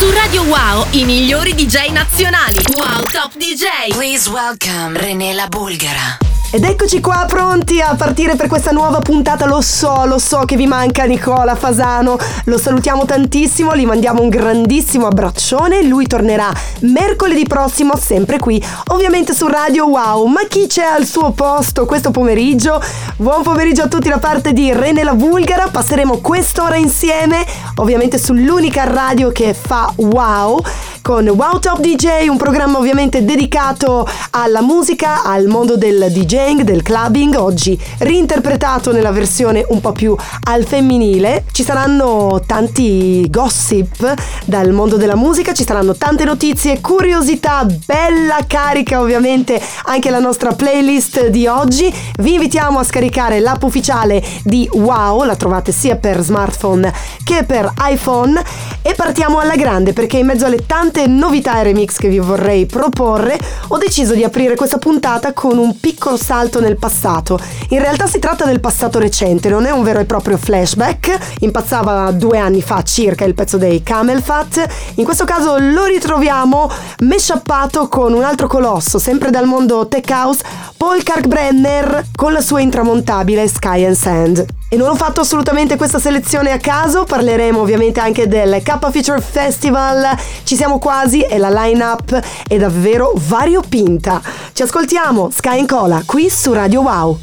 Su Radio Wow, i migliori DJ nazionali. Wow Top DJ. Please welcome René la Bulgara. Ed eccoci qua pronti a partire per questa nuova puntata. Lo so, lo so che vi manca Nicola Fasano. Lo salutiamo tantissimo, gli mandiamo un grandissimo abbraccione. Lui tornerà mercoledì prossimo, sempre qui, ovviamente su Radio Wow. Ma chi c'è al suo posto questo pomeriggio? Buon pomeriggio a tutti da parte di Rene la Bulgara. Passeremo quest'ora insieme, ovviamente sull'unica radio che fa wow con Wow Top DJ, un programma ovviamente dedicato alla musica, al mondo del DJing, del clubbing, oggi reinterpretato nella versione un po' più al femminile. Ci saranno tanti gossip dal mondo della musica, ci saranno tante notizie, curiosità, bella carica ovviamente anche la nostra playlist di oggi. Vi invitiamo a scaricare l'app ufficiale di Wow, la trovate sia per smartphone che per iPhone e partiamo alla grande perché in mezzo alle tante tante novità e remix che vi vorrei proporre, ho deciso di aprire questa puntata con un piccolo salto nel passato. In realtà si tratta del passato recente, non è un vero e proprio flashback, impazzava due anni fa circa il pezzo dei Camel Fat, in questo caso lo ritroviamo meshappato con un altro colosso, sempre dal mondo tech house, Paul Kalkbrenner con la sua intramontabile Sky and Sand. E non ho fatto assolutamente questa selezione a caso, parleremo ovviamente anche del K Feature Festival, ci siamo quasi e la line-up è davvero variopinta. Ci ascoltiamo, Sky and Cola, qui su Radio Wow.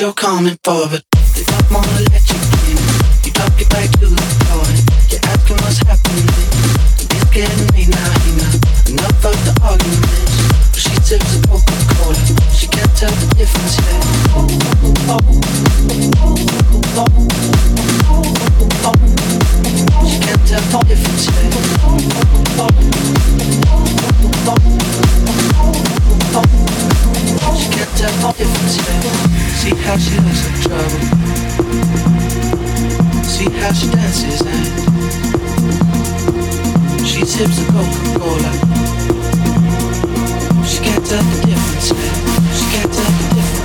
You're coming for, but they don't wanna let you in. You talk it back to the floor. You're asking what's happening. It's getting me now, enough. Enough of the arguments. She tips a Coca-Cola. She can't tell the difference yet. She can't tell the difference yet. Difference yet. See how she looks in trouble. See how she dances and she sips a Coca-Cola. She can't tell the difference. She can't tell the difference.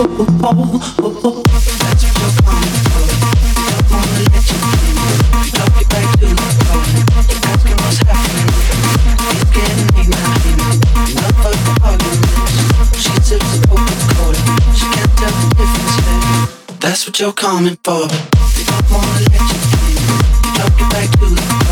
Oh, oh, oh, oh. you're coming for, but they don't wanna let you in. You drop it back to the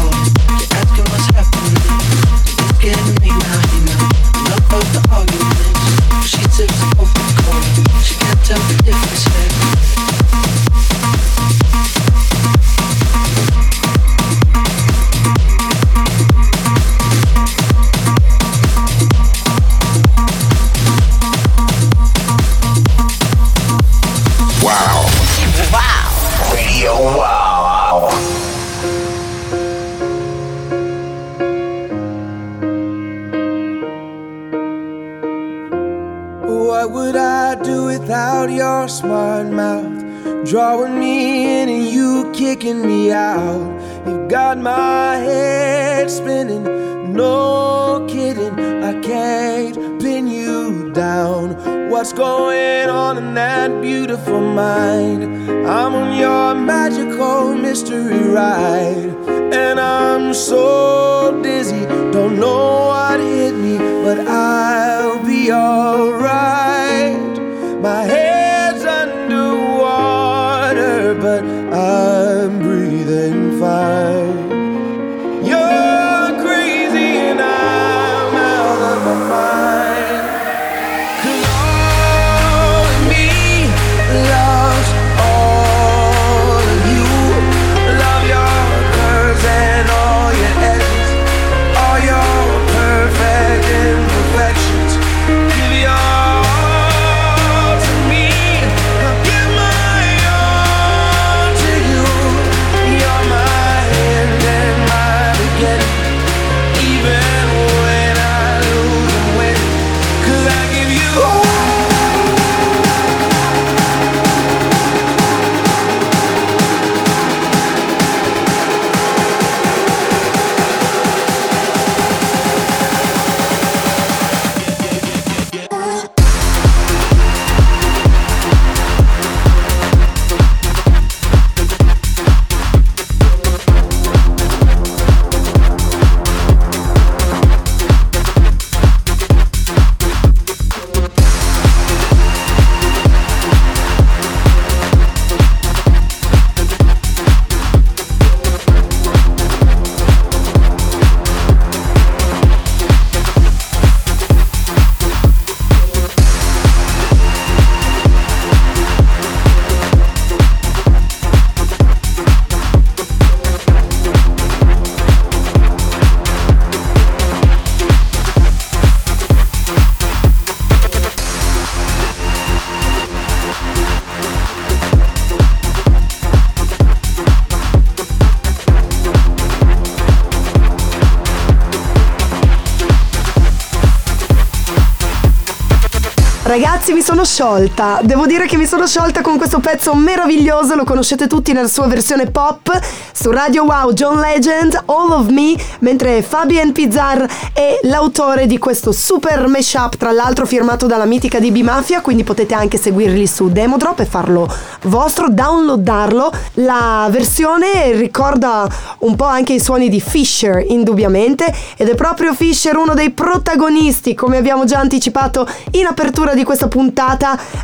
Ragazzi, mi sono sciolta. Devo dire che mi sono sciolta con questo pezzo meraviglioso. Lo conoscete tutti nella sua versione pop. Su Radio Wow, John Legend, All of Me. Mentre Fabien Pizzar è l'autore di questo super mashup, tra l'altro firmato dalla mitica DB Mafia. Quindi potete anche seguirli su Demodrop e farlo vostro, downloadarlo. La versione ricorda un po' anche i suoni di Fisher, indubbiamente. Ed è proprio Fisher uno dei protagonisti, come abbiamo già anticipato in apertura di questa puntata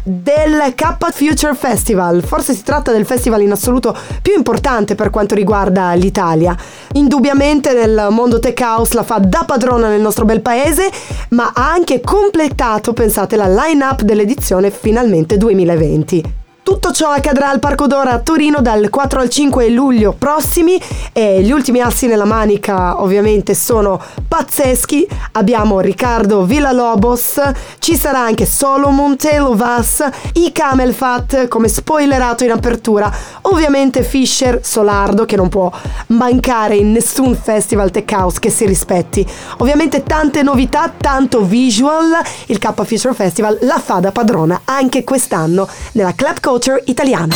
del K Future Festival. Forse si tratta del festival in assoluto più importante per quanto riguarda l'Italia. Indubbiamente nel mondo tech house la fa da padrona nel nostro bel paese, ma ha anche completato, pensate, la line-up dell'edizione finalmente 2020. Tutto ciò accadrà al Parco Dora a Torino dal 4 al 5 luglio prossimi e gli ultimi assi nella manica ovviamente sono pazzeschi. Abbiamo Riccardo Villalobos, ci sarà anche Solomon Telovas, i Camel Fat come spoilerato in apertura, ovviamente Fisher Solardo che non può mancare in nessun festival tech house che si rispetti. Ovviamente tante novità, tanto visual, il K Fisher Festival la fa da padrona anche quest'anno nella Club Culture italiana.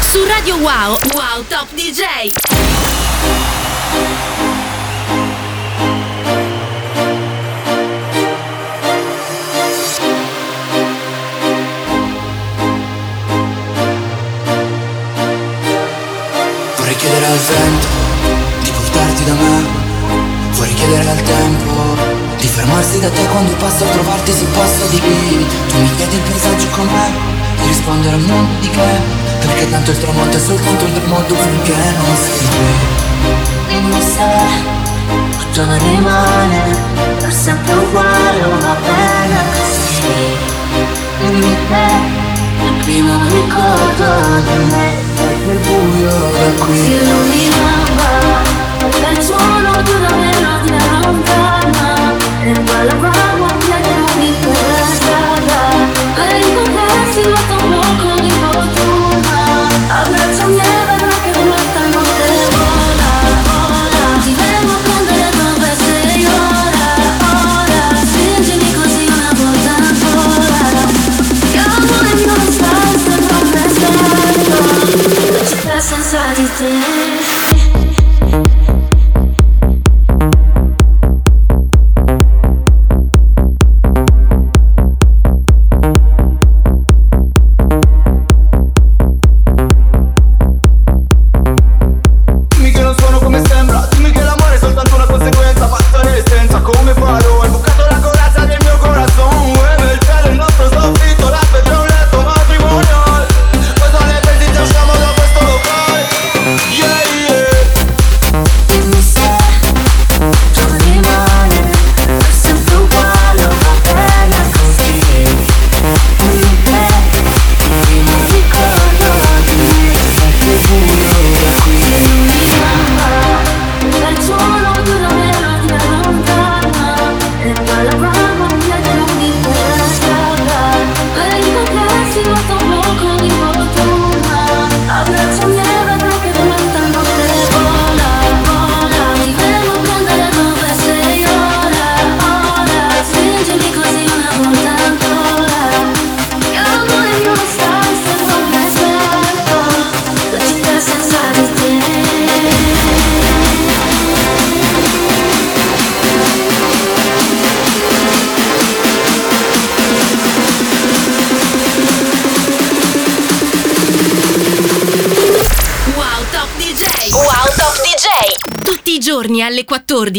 Su Radio Wow, Wow Top DJ. Vorrei chiedere al vento di portarti da me Vorrei chiedere al tempo fermarsi da te quando passo a trovarti sul posto di qui Tu mi chiedi il paesaggio com'è Di rispondere al mondo di che? Perché tanto il tramonto è soltanto il tramonto finché non sei qui Dimmi se tutto rimane per sempre uguale va bene così. Dimmi te il primo ricordo di me. Nel buio da si qui illuminava il suono di una melodia lontana e ballavamo a piedi nudi per la strada per incontrarsi fatto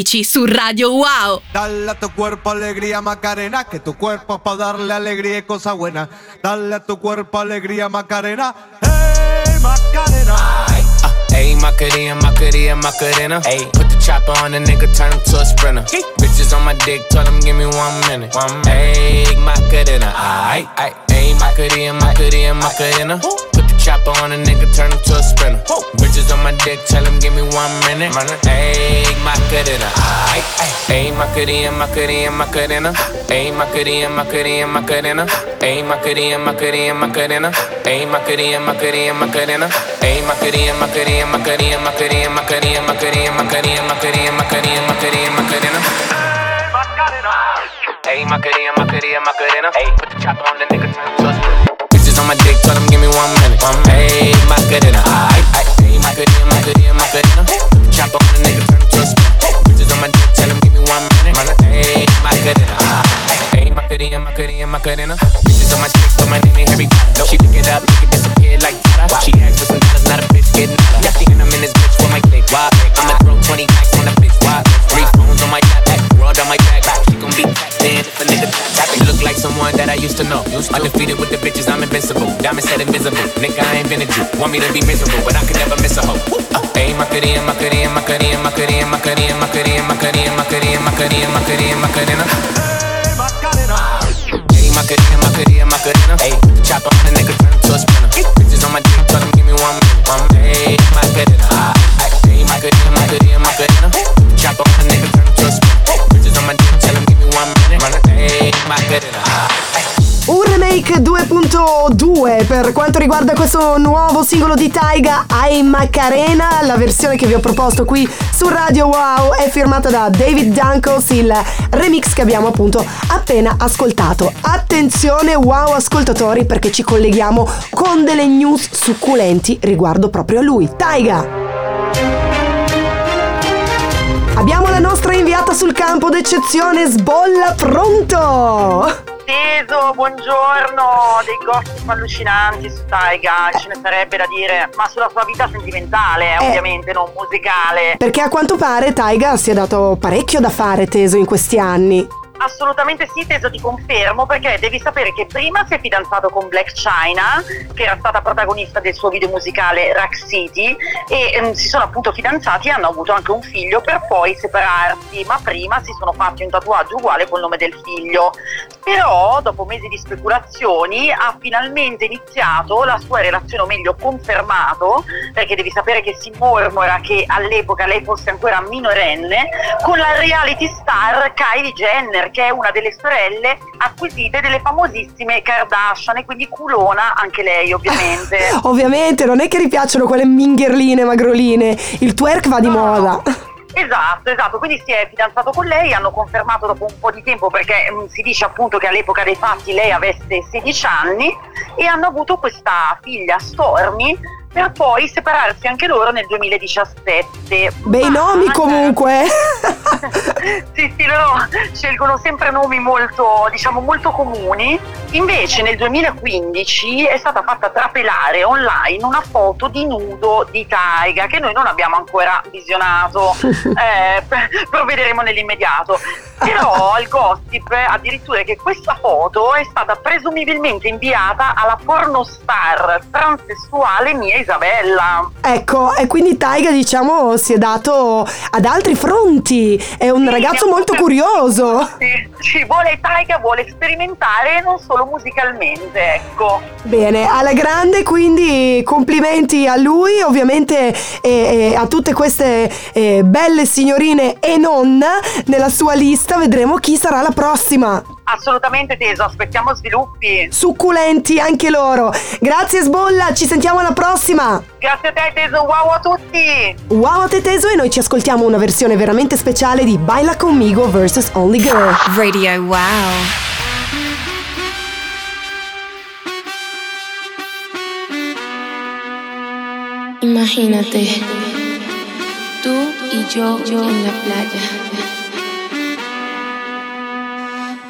14 su Radio Wow. Dale a tu cuerpo alegría Macarena, que tu cuerpo es para darle alegría y cosas buenas. Dale a tu cuerpo alegría Macarena, hey Macarena. Ayy, Macarena, Macarena, Macarena. Ayy, put the chopper on the nigga, turn him to a sprinter. Bitches on my dick, tell him give me one minute. One Ayy, Macarena, aight, aight. Ayy, Macarena, Macarena, Macarena. The chopper on a nigga, turn him to a sprinter. Bitches on my dick, tell him give me one minute. Ayy, Macarena. Ayy, Macarena, Macarena, Macarena. Ayy, Macarena, Macarena, Macarena. Ayy, Macarena, Macarena, Macarena. Ayy, Macarena, Macarena, Macarena. Ayy, Macarena, Macarena, Macarena, Macarena, Macarena, Macarena, Macarena, Macarena, Macarena, Macarena, Macarena. Ayy, Macarena, Macarena, Macarena. Ayy, put the chopper on the nigga, turn him to a sprinter. My dick, tell him give me one minute. One Ayy, Macarena, aight, aight. Macarena, Macarena, Macarena. Chopper on the nigga, turn to a sprinter. Bitches on my dick, tell him give me one minute. Ayy, Macarena, aight. Ayy, Macarena, Macarena, Macarena. Bitches on my dick, but my name ain't Harry Potter. She pick it up, make it disappear like Tata. She asks for some dollars, not a bitch getting nada. And I'm in this bitch with my click. Why? I'ma throw 20 packs on the bitch. Why? Three phones on my yacht, world on my back. She gon' be tapped in if a nigga tap You look like someone that I used to know. Undefeated with the bitches, I'm invincible. Diamond said invisible. Nigga, I ain't been a Jew. Want me to be miserable, but I could never miss a hoe. Uh, Ayy, Macarena, Macarena, Macarena, Macarena, Macarena, Macarena, Macarena, Macarena, Macarena, Macarena, Macarena. Ayy, Macarena, Macarena, Macarena. Ayy, put the chopper on the nigga, turn him to a sprinter. 2.2 per quanto riguarda questo nuovo singolo di Taiga, I Macarena. La versione che vi ho proposto qui su Radio Wow è firmata da David Dunkles, il remix che abbiamo appunto appena ascoltato. Attenzione, wow ascoltatori, perché ci colleghiamo con delle news succulenti riguardo proprio a lui, Taiga. Abbiamo la nostra inviata sul campo d'eccezione, Sbolla pronto! Teso, buongiorno, dei gossip allucinanti su Taiga, ce ne sarebbe da dire, ma sulla sua vita sentimentale, Eh. ovviamente, non musicale. Perché a quanto pare Taiga si è dato parecchio da fare teso in questi anni. Assolutamente sì, Teso ti confermo, perché devi sapere che prima si è fidanzato con Black China, che era stata protagonista del suo video musicale Rack City, e ehm, si sono appunto fidanzati e hanno avuto anche un figlio per poi separarsi, ma prima si sono fatti un tatuaggio uguale col nome del figlio. Però, dopo mesi di speculazioni, ha finalmente iniziato la sua relazione, o meglio confermato, perché devi sapere che si mormora che all'epoca lei fosse ancora minorenne, con la reality star Kylie Jenner, che è una delle sorelle acquisite delle famosissime Kardashian, e quindi culona anche lei ovviamente. Ovviamente non è che ripiacciono quelle mingherline magroline, il twerk va di No, no. moda. Esatto, esatto, quindi si è fidanzato con lei, hanno confermato dopo un po' di tempo perché mh, si dice appunto che all'epoca dei fatti lei avesse 16 anni e hanno avuto questa figlia Stormy per poi separarsi anche loro nel 2017. Bei nomi comunque. sì, sì, loro scelgono sempre nomi molto, diciamo, molto comuni. Invece nel 2015 è stata fatta trapelare online una foto di nudo di Taiga che noi non abbiamo ancora visionato, eh, lo vedremo nell'immediato. Però il gossip addirittura è che questa foto è stata presumibilmente inviata alla pornostar transessuale Mia Isabella. ecco, e quindi Taiga diciamo si è dato ad altri fronti. È un Sì, ragazzo molto per- curioso. Sì, ci vuole Taiga, vuole sperimentare non solo musicalmente, ecco. Bene, alla grande, quindi complimenti a lui, ovviamente e, e a tutte queste eh, belle signorine e non nella sua lista. Vedremo chi sarà la prossima. Assolutamente teso, aspettiamo sviluppi. Succulenti anche loro. Grazie Sbolla, ci sentiamo alla prossima. Grazie a te teso, wow a tutti! Wow a te teso e noi ci ascoltiamo una versione veramente speciale di Baila conmigo vs Only Girl. Radio Wow. Imagínate, tú y yo, yo en la playa.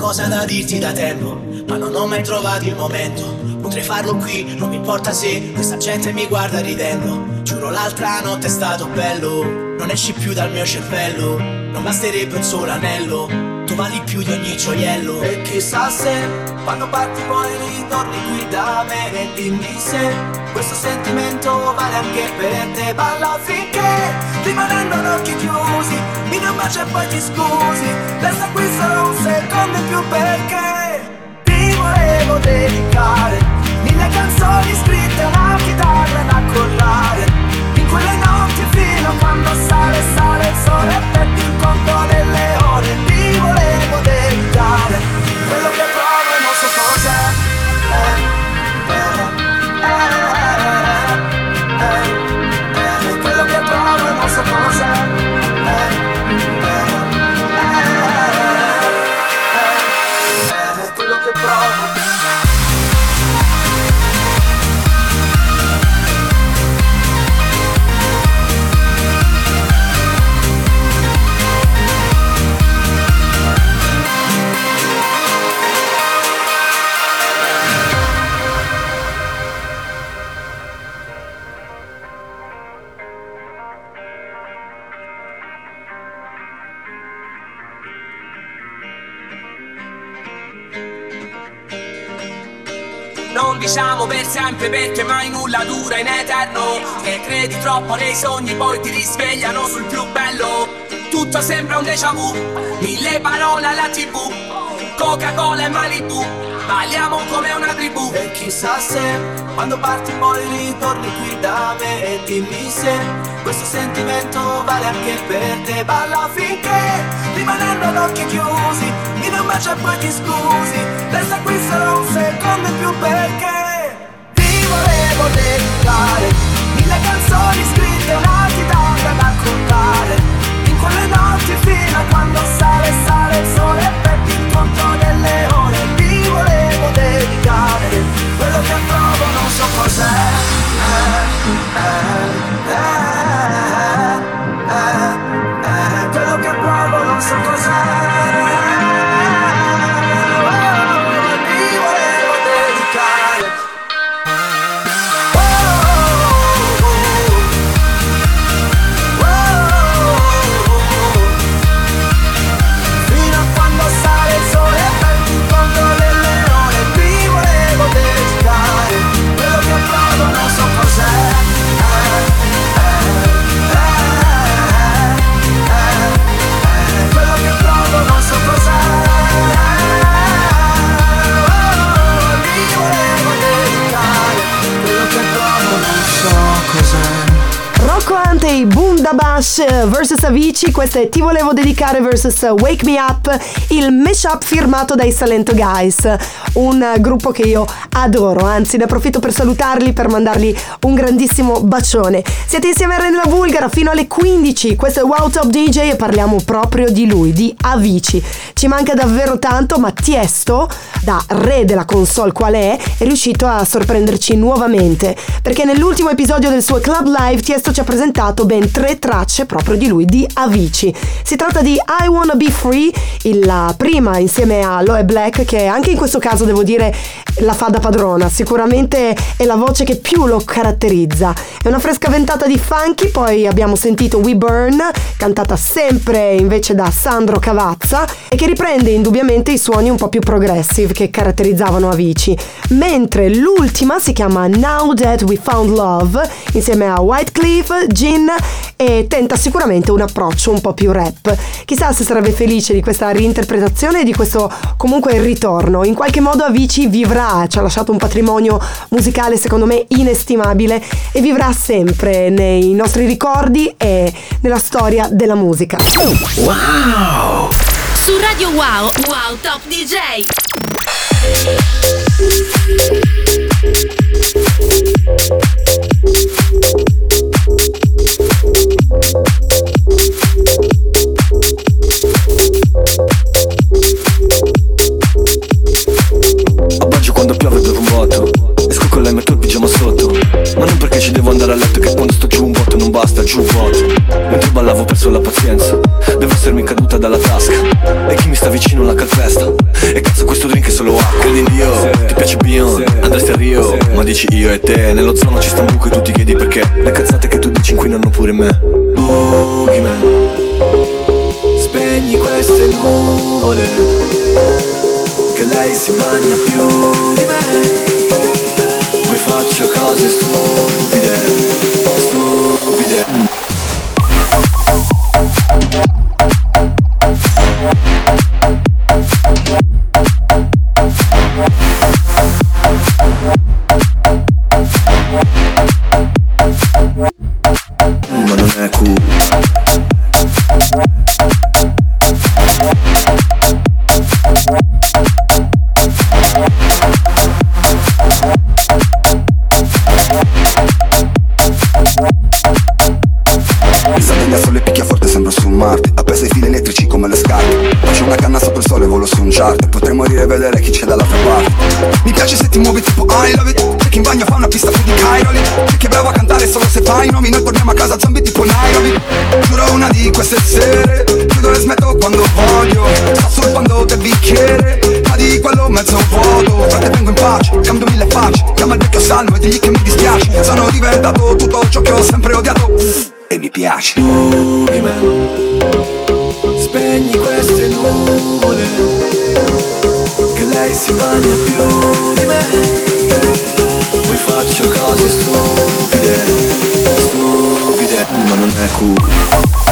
Cosa da dirti da tempo, ma non ho mai trovato il momento. Potrei farlo qui, non mi importa se questa gente mi guarda ridendo. Giuro l'altra notte è stato bello, non esci più dal mio cervello. Non basterebbe un solo anello, tu vali più di ogni gioiello. E chissà se quando parti poi ritorni qui da me e dimmi se questo sentimento vale anche per te. Balla finché rimanendo ad occhi chiusi, mi dai un bacio e poi ti scusi. Resta qui solo un secondo in più perché ti volevo dedicare mille canzoni scritte, una chitarra da collare. In quelle notti fino a quando sale, sale il sole e perdi il conto delle ore. Ti volevo dedicare quello che diciamo per sempre perché mai nulla dura in eterno. Se credi troppo nei sogni poi ti risvegliano sul più bello. Tutto sembra un déjà vu Mille parole alla tv Coca-Cola e Malibu Balliamo come una tribù. E chissà se quando parti poi ritorni qui da me e dimmi se questo sentimento vale anche per te. Balla finché rimanendo ad occhi chiusi, mi bacio e poi ti scusi. Resta qui solo un secondo in più perché ti volevo dedicare mille canzoni scritte, una chitarra da contare. In quelle notti fino a quando sale, sale il sole e perdi il conto delle ore. Ti volevo dedicare quello che provo, non so cos'è. Eh, eh, eh, provo, Bundabash vs Avicii, questo è Ti volevo dedicare vs Wake Me Up, il mashup firmato dai Salento Guys, un gruppo che io adoro, anzi ne approfitto per salutarli, per mandargli un grandissimo bacione. Siete insieme a Renella Bulgara fino alle 15, questo è Wow Top DJ e parliamo proprio di lui, di Avicii. Ci manca davvero tanto, ma Tiesto, da re della console qual è, è riuscito a sorprenderci nuovamente, perché nell'ultimo episodio del suo Club Live Tiesto ci ha presentato ben tre tracce proprio di lui, di Avicii. Si tratta di I Wanna Be Free, la prima insieme a Loe Black, che anche in questo caso devo dire la fa da padrona, sicuramente è la voce che più lo caratterizza. È una fresca ventata di funky, poi abbiamo sentito We Burn, cantata sempre invece da Sandro Cavazza, e che riprende indubbiamente i suoni un po' più progressive che caratterizzavano Avicii. Mentre l'ultima si chiama Now That We Found Love, insieme a Whitecliff, Gin e tenta sicuramente un approccio un po' più rap. Chissà se sarebbe felice di questa reinterpretazione e di questo comunque ritorno. In qualche modo Avicii vivrà, ci ha lasciato un patrimonio musicale secondo me inestimabile e vivrà sempre nei nostri ricordi e nella storia della musica. Wow! Su Radio Wow, Wow Top DJ. Thank you. A Baggio quando piove bevo un botto. Esco con lei metto il pigiama sotto. Ma non perché ci devo andare a letto Che quando sto giù un botto non basta giù un vuoto Mentre ballavo ho perso la pazienza. Devo essermi caduta dalla tasca. E chi mi sta vicino la calpesta. E cazzo questo drink è solo acqua. Credi in Dio, ti piace Bion, andresti a Rio? Ma dici io e te. Nello zono ci sta un buco e tu ti chiedi perché. Le cazzate che tu dici inquinano pure me. Boogeyman Spegni queste nuvole Che lei si mangia più di me. Poi faccio cose Stupide chart Potrei morire e vedere chi c'è dall'altra parte. Mi piace se ti muovi tipo I love it C'è chi in bagno fa una pista più di Cairoli C'è chi è bravo a cantare solo se fai i nomi Noi torniamo a casa zombie tipo Nairobi. Giuro una di queste sere Chiudo e smetto quando voglio. Sto surfando del bicchiere Ma di quello mezzo vuoto. Frate vengo in pace, cambio mille facce. Chiama il vecchio salmo e digli che mi dispiace. Sono diventato tutto ciò che ho sempre odiato. E mi piace. Spegni queste nuvole Che lei si mangia più di me. Poi faccio cose stupide Stupide Ma non è cool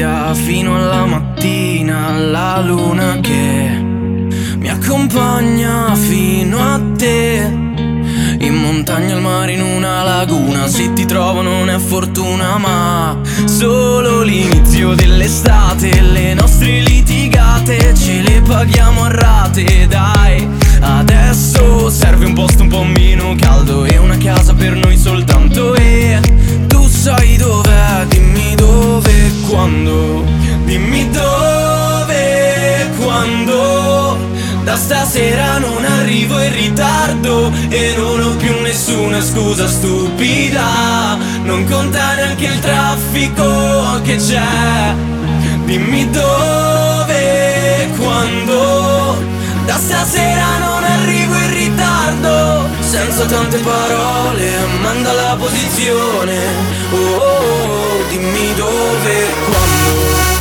Guida fino alla mattina la luna che mi accompagna fino a te. In montagna, al mare, in una laguna. Se ti trovo non è fortuna, ma solo l'inizio dell'estate. Le nostre litigate ce le paghiamo a rate, dai. Adesso serve un posto un po' meno caldo e una casa per noi soltanto. E tu sai dov'è, quando. Dimmi dove quando. Da stasera non arrivo in ritardo e non ho più nessuna scusa stupida. Non conta neanche il traffico che c'è. Dimmi dove quando da stasera non arrivo ritardo senza tante parole manda la posizione. Oh, oh, oh, dimmi dove quando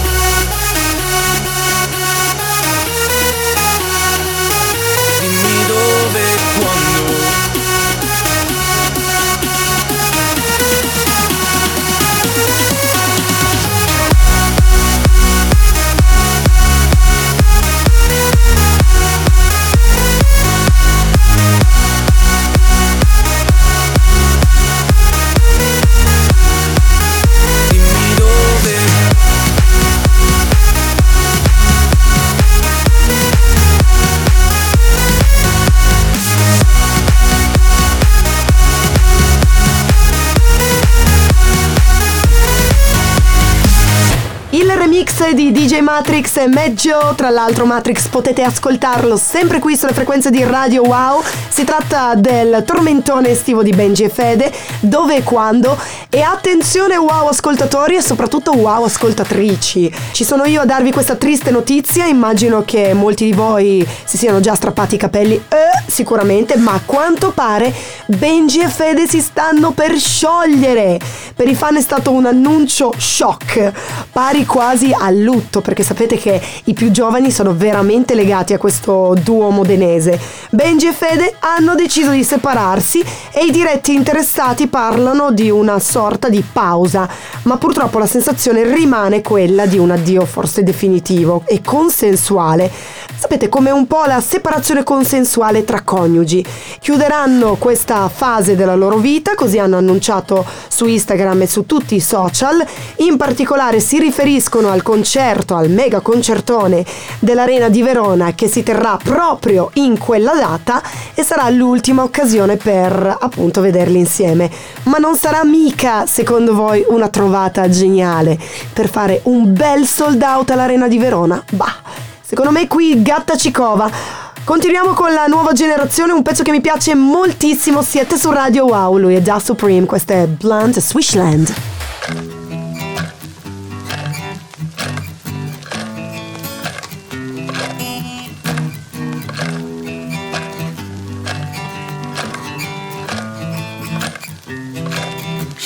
di DJ Matrix e Meggio, tra l'altro Matrix potete ascoltarlo sempre qui sulle frequenze di Radio Wow. Si tratta del tormentone estivo di Benji e Fede, dove e quando. E attenzione wow ascoltatori e soprattutto wow ascoltatrici. Ci sono io a darvi questa triste notizia, immagino che molti di voi si siano già strappati i capelli, eh, sicuramente, ma a quanto pare Benji e Fede si stanno per sciogliere. Per i fan è stato un annuncio shock, pari quasi al lutto, perché sapete che i più giovani sono veramente legati a questo duo modenese. Benji e Fede hanno deciso di separarsi e i diretti interessati parlano di una sorta di pausa, ma purtroppo la sensazione rimane quella di un addio forse definitivo e consensuale. Sapete come un po' la separazione consensuale tra coniugi. Chiuderanno questa fase della loro vita, così hanno annunciato su Instagram e su tutti i social. In particolare si riferiscono al concerto, al mega concertone dell'Arena di Verona che si terrà proprio in quella data e sarà l'ultima occasione per appunto vederli insieme. Ma non sarà mica, secondo voi, una trovata geniale per fare un bel sold out all'Arena di Verona? Bah, secondo me qui gatta ci cova. Continuiamo con la nuova generazione, un pezzo che mi piace moltissimo, siete su Radio Wow, lui è Da Supreme, questo è Blunt Swishland.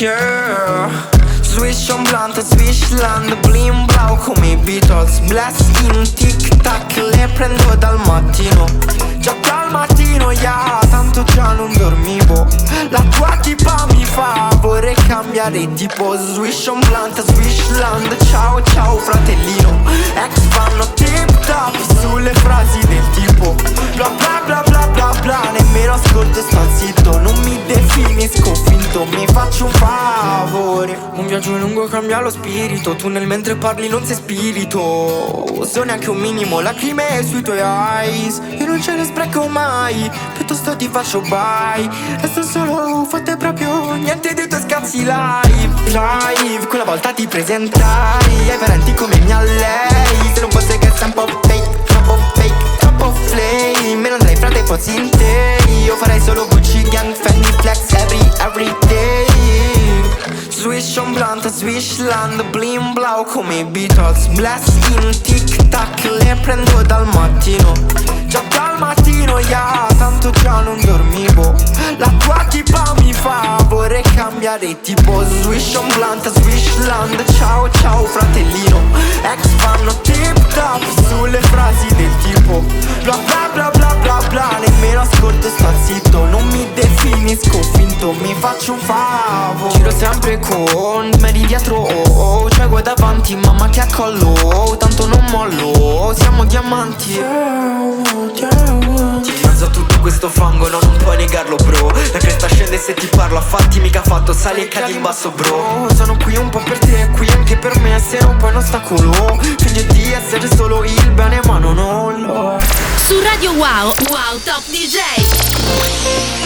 Yeah Swish on blunt, swishland, blim blau come i Beatles. Bless in tic tac, le prendo dal mattino. Già mattino, yeah, tanto già non dormivo. La tua tipa mi fa, vorrei cambiare tipo Swish on blunt, swishland, ciao ciao fratellino. Ex fanno tip top sulle frasi del tipo Bla bla bla bla bla bla, nemmeno ascolto e sto zitto. Non mi definisco finto, mi faccio un favore. Un viaggio lungo cambia lo spirito. Tu nel mentre parli non sei spirito. So neanche un minimo. Lacrime sui tuoi eyes. Io non ce ne spreco mai Piuttosto ti faccio bye. Resto solo fatte proprio niente dei tuoi scazzi live Live, quella volta ti presentai Ai parenti come mia lei. Se non fosse che sei un po' fake, troppo fake, troppo flame Me lo andrei fra dei pozzi interi. Io farei solo Gucci gang, Fendi flex swishland, blim blau come i Beatles. Bless in tic tac, le prendo dal mattino. Già dal mattino, yeah, tanto già non dormivo. La tua tipa mi fa, vorrei cambiare tipo Swish on blunt, swishland, ciao ciao fratellino. Ex fanno tip top sulle frasi del tipo. Bla bla bla bla bla bla, nemmeno ascolto e sto zitto. Non mi definisco finto, mi faccio un favo Giro sempre con me di dietro, oh, oh Cioè guai davanti, mamma che accollo Tanto non mollo, siamo diamanti. In mezzo a tutto questo fango, no, non puoi negarlo bro. La cresta scende se ti parlo, a fatti mica fatto Sali e cadi in basso bro. Sono qui un po' per te, qui anche per me Essere un po' un ostacolo Fingo di essere solo il bene ma non ho è Su Radio Wow, Wow Top DJ.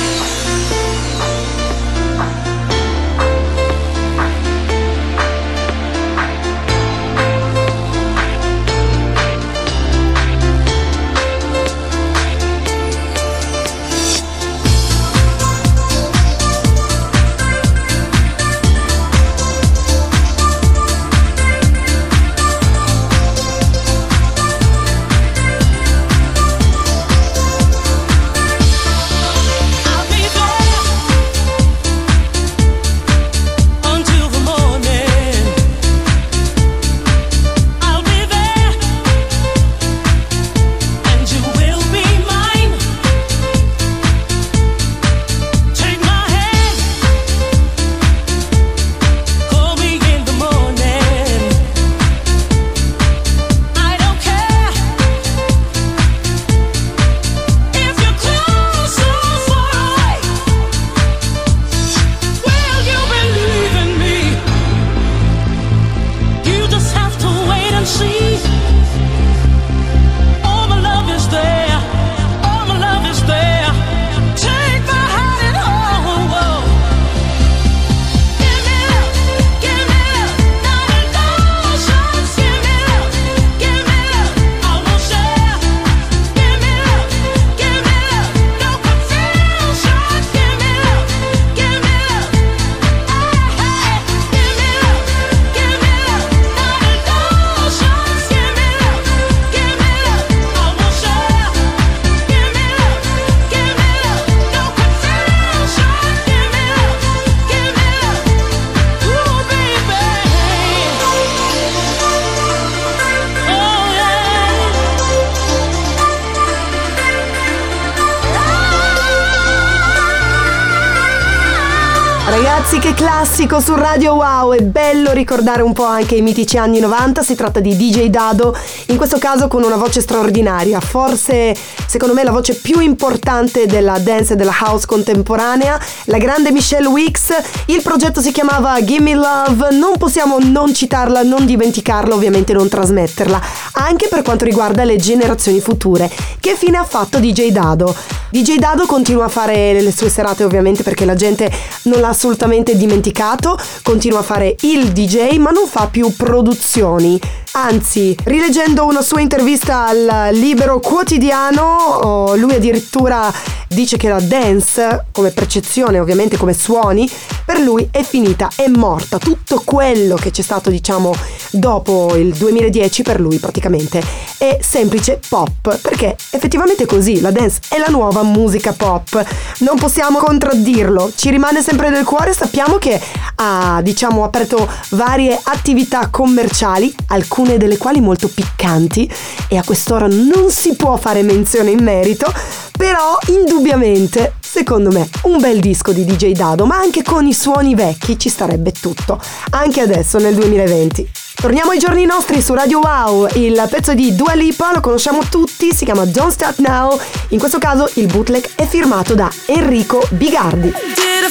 Ragazzi, che classico su Radio Wow! È bello ricordare un po' anche i mitici anni 90. Si tratta di DJ Dado, in questo caso con una voce straordinaria. Forse, secondo me, la voce più importante della dance e della house contemporanea. La grande Michelle Wicks. Il progetto si chiamava Gimme Love. Non possiamo non citarla, non dimenticarla, ovviamente non trasmetterla. Anche per quanto riguarda le generazioni future. Che fine ha fatto DJ Dado? DJ Dado continua a fare le sue serate, ovviamente, perché la gente non l'ha assolutamente dimenticato, continua a fare il DJ ma non fa più produzioni. Anzi, rileggendo una sua intervista al Libero Quotidiano, oh, lui addirittura dice che la dance, come percezione, ovviamente come suoni, per lui è finita, è morta. Tutto quello che c'è stato, diciamo, dopo il 2010 per lui praticamente è semplice pop, perché effettivamente è così, la dance è la nuova musica pop. Non possiamo contraddirlo, ci rimane sempre nel cuore, sappiamo che ha, diciamo, aperto varie attività commerciali, alcune delle quali molto piccanti e a quest'ora non si può fare menzione in merito, però indubbiamente, secondo me, un bel disco di DJ Dado, ma anche con i suoni vecchi ci starebbe tutto, anche adesso nel 2020. Torniamo ai giorni nostri su Radio Wow, il pezzo di Dua Lipa lo conosciamo tutti, si chiama Don't Start Now, in questo caso il bootleg è firmato da Enrico Bigardi. Did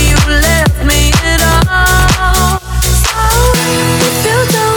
you left me at all. So if you don't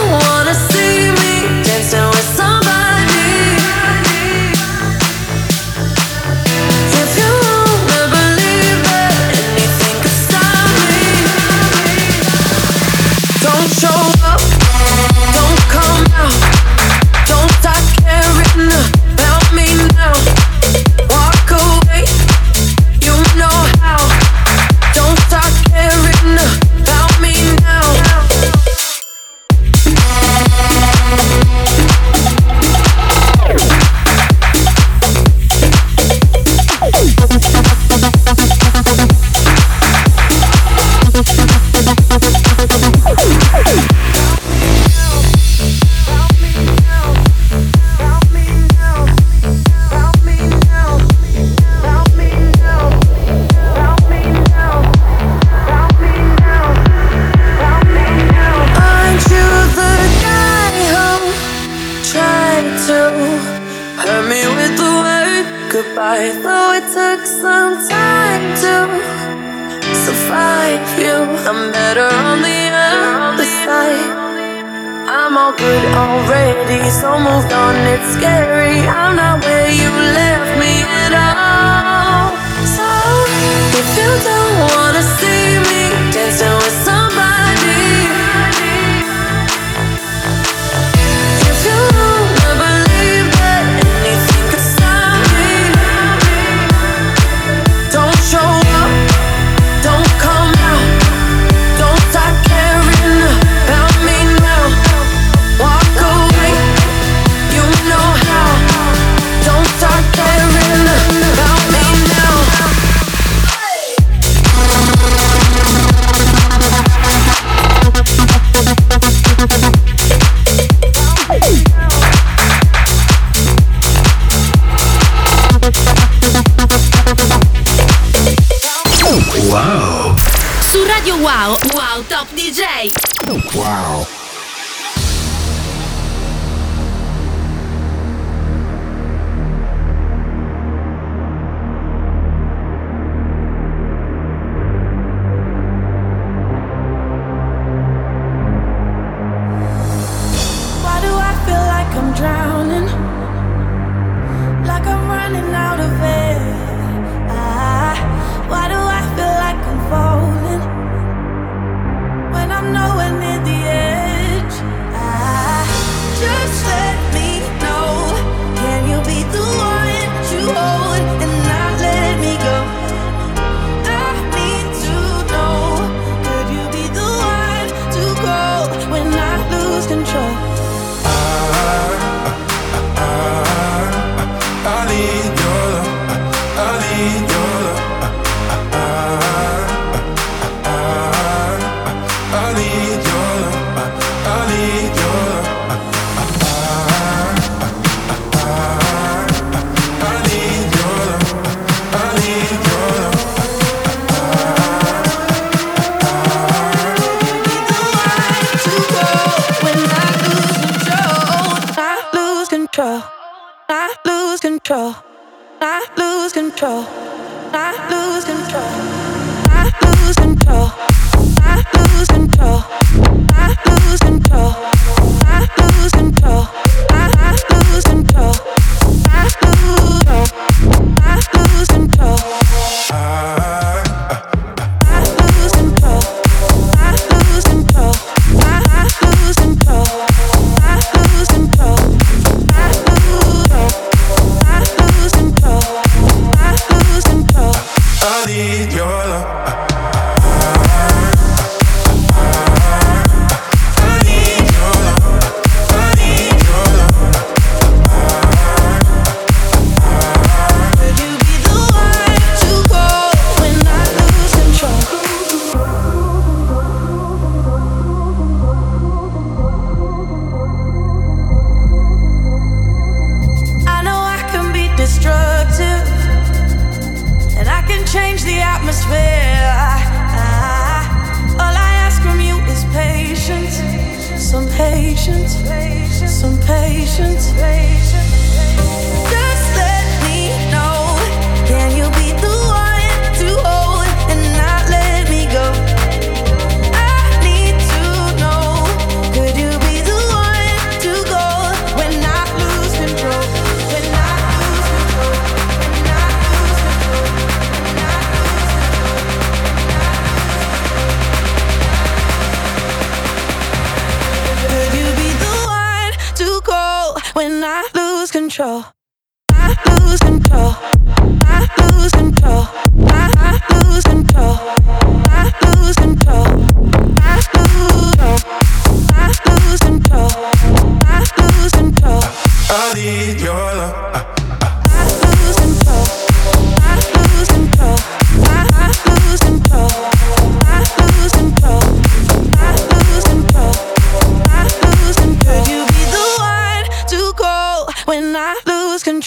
Though it took some time to survive you, I'm better on the other side. I'm all good already, so moved on. It's scary. I'm not where you left me at all. So if you don't wanna see me dancing with somebody.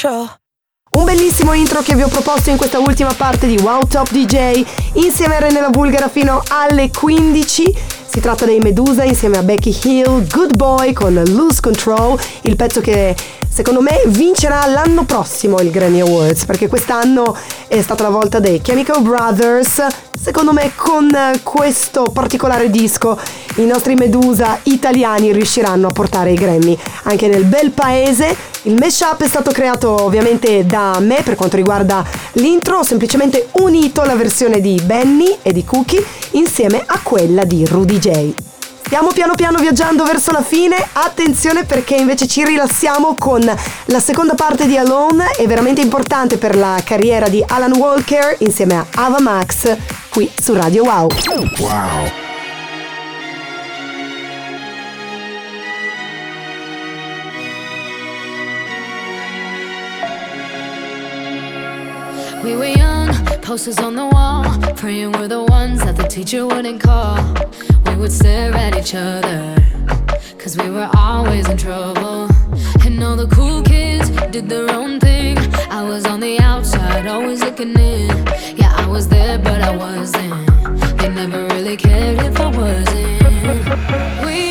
Control? Un bellissimo intro che vi ho proposto in questa ultima parte di Wow Top DJ insieme a René la Bulgara fino alle 15. Si tratta dei Medusa insieme a Becky Hill, Good Boy con Lose Control, il pezzo che secondo me vincerà l'anno prossimo il Grammy Awards perché quest'anno è stata la volta dei Chemical Brothers. Secondo me con questo particolare disco i nostri Medusa italiani riusciranno a portare i Grammy anche nel bel paese. Il mashup è stato creato ovviamente da me per quanto riguarda l'intro, ho semplicemente unito la versione di Benny e di Cookie insieme a quella di Rudy J. Stiamo piano piano viaggiando verso la fine, attenzione perché invece ci rilassiamo con la seconda parte di Alone, è veramente importante per la carriera di Alan Walker insieme a Ava Max qui su Radio Wow. Wow. We were young, posters on the wall, praying we're the ones that the teacher wouldn't call. We would stare at each other, cause we were always in trouble. And all the cool kids did their own thing. I was on the outside, always looking in. Yeah, I was there, but I wasn't. They never really cared if I wasn't. We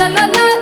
la la la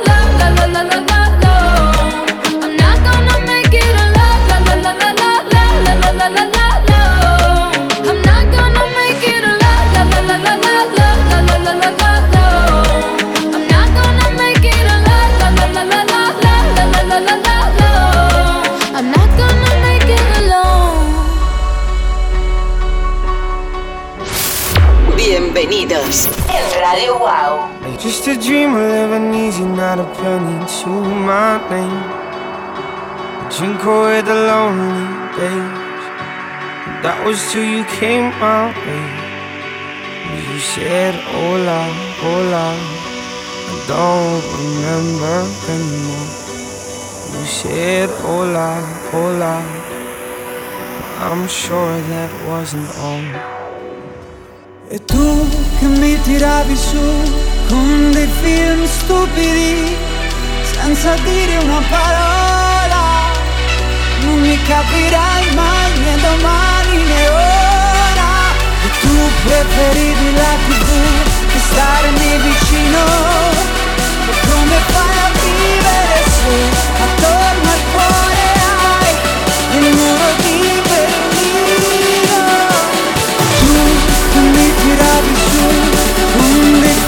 came my way. You said hola, hola. I don't remember anymore. You said hola, hola. I'm sure that wasn't all. E tu che mi tiravi su con dei film stupidi, senza dire una parola, non mi capirai mai né domani né ora. Preferivi la tv che starmi vicino, e come fai a vivere se attorno al cuore hai il muro di Berlino? Tu mi tiravi su con dei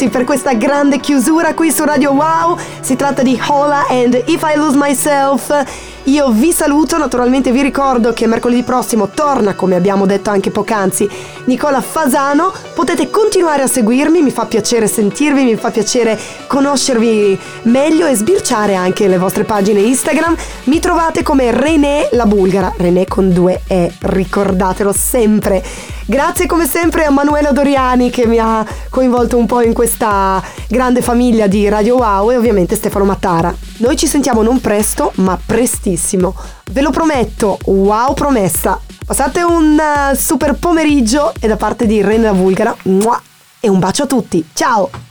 ragazzi per questa grande chiusura qui su Radio Wow. Si tratta di Hola and If I Lose Myself. Io vi saluto, naturalmente vi ricordo che mercoledì prossimo torna, come abbiamo detto anche poc'anzi, Nicola Fasano. Potete continuare a seguirmi, mi fa piacere sentirvi, mi fa piacere conoscervi meglio e sbirciare anche le vostre pagine Instagram. Mi trovate come René la Bulgara, René con due E, ricordatelo sempre. Grazie come sempre a Manuela Doriani che mi ha coinvolto un po' in questa grande famiglia di Radio Wow e ovviamente Stefano Mattara. Noi ci sentiamo non presto, ma prestissimo. Ve lo prometto, wow promessa. Passate un eh, super pomeriggio e da parte di Rena Vulgara, mua, e un bacio a tutti. Ciao!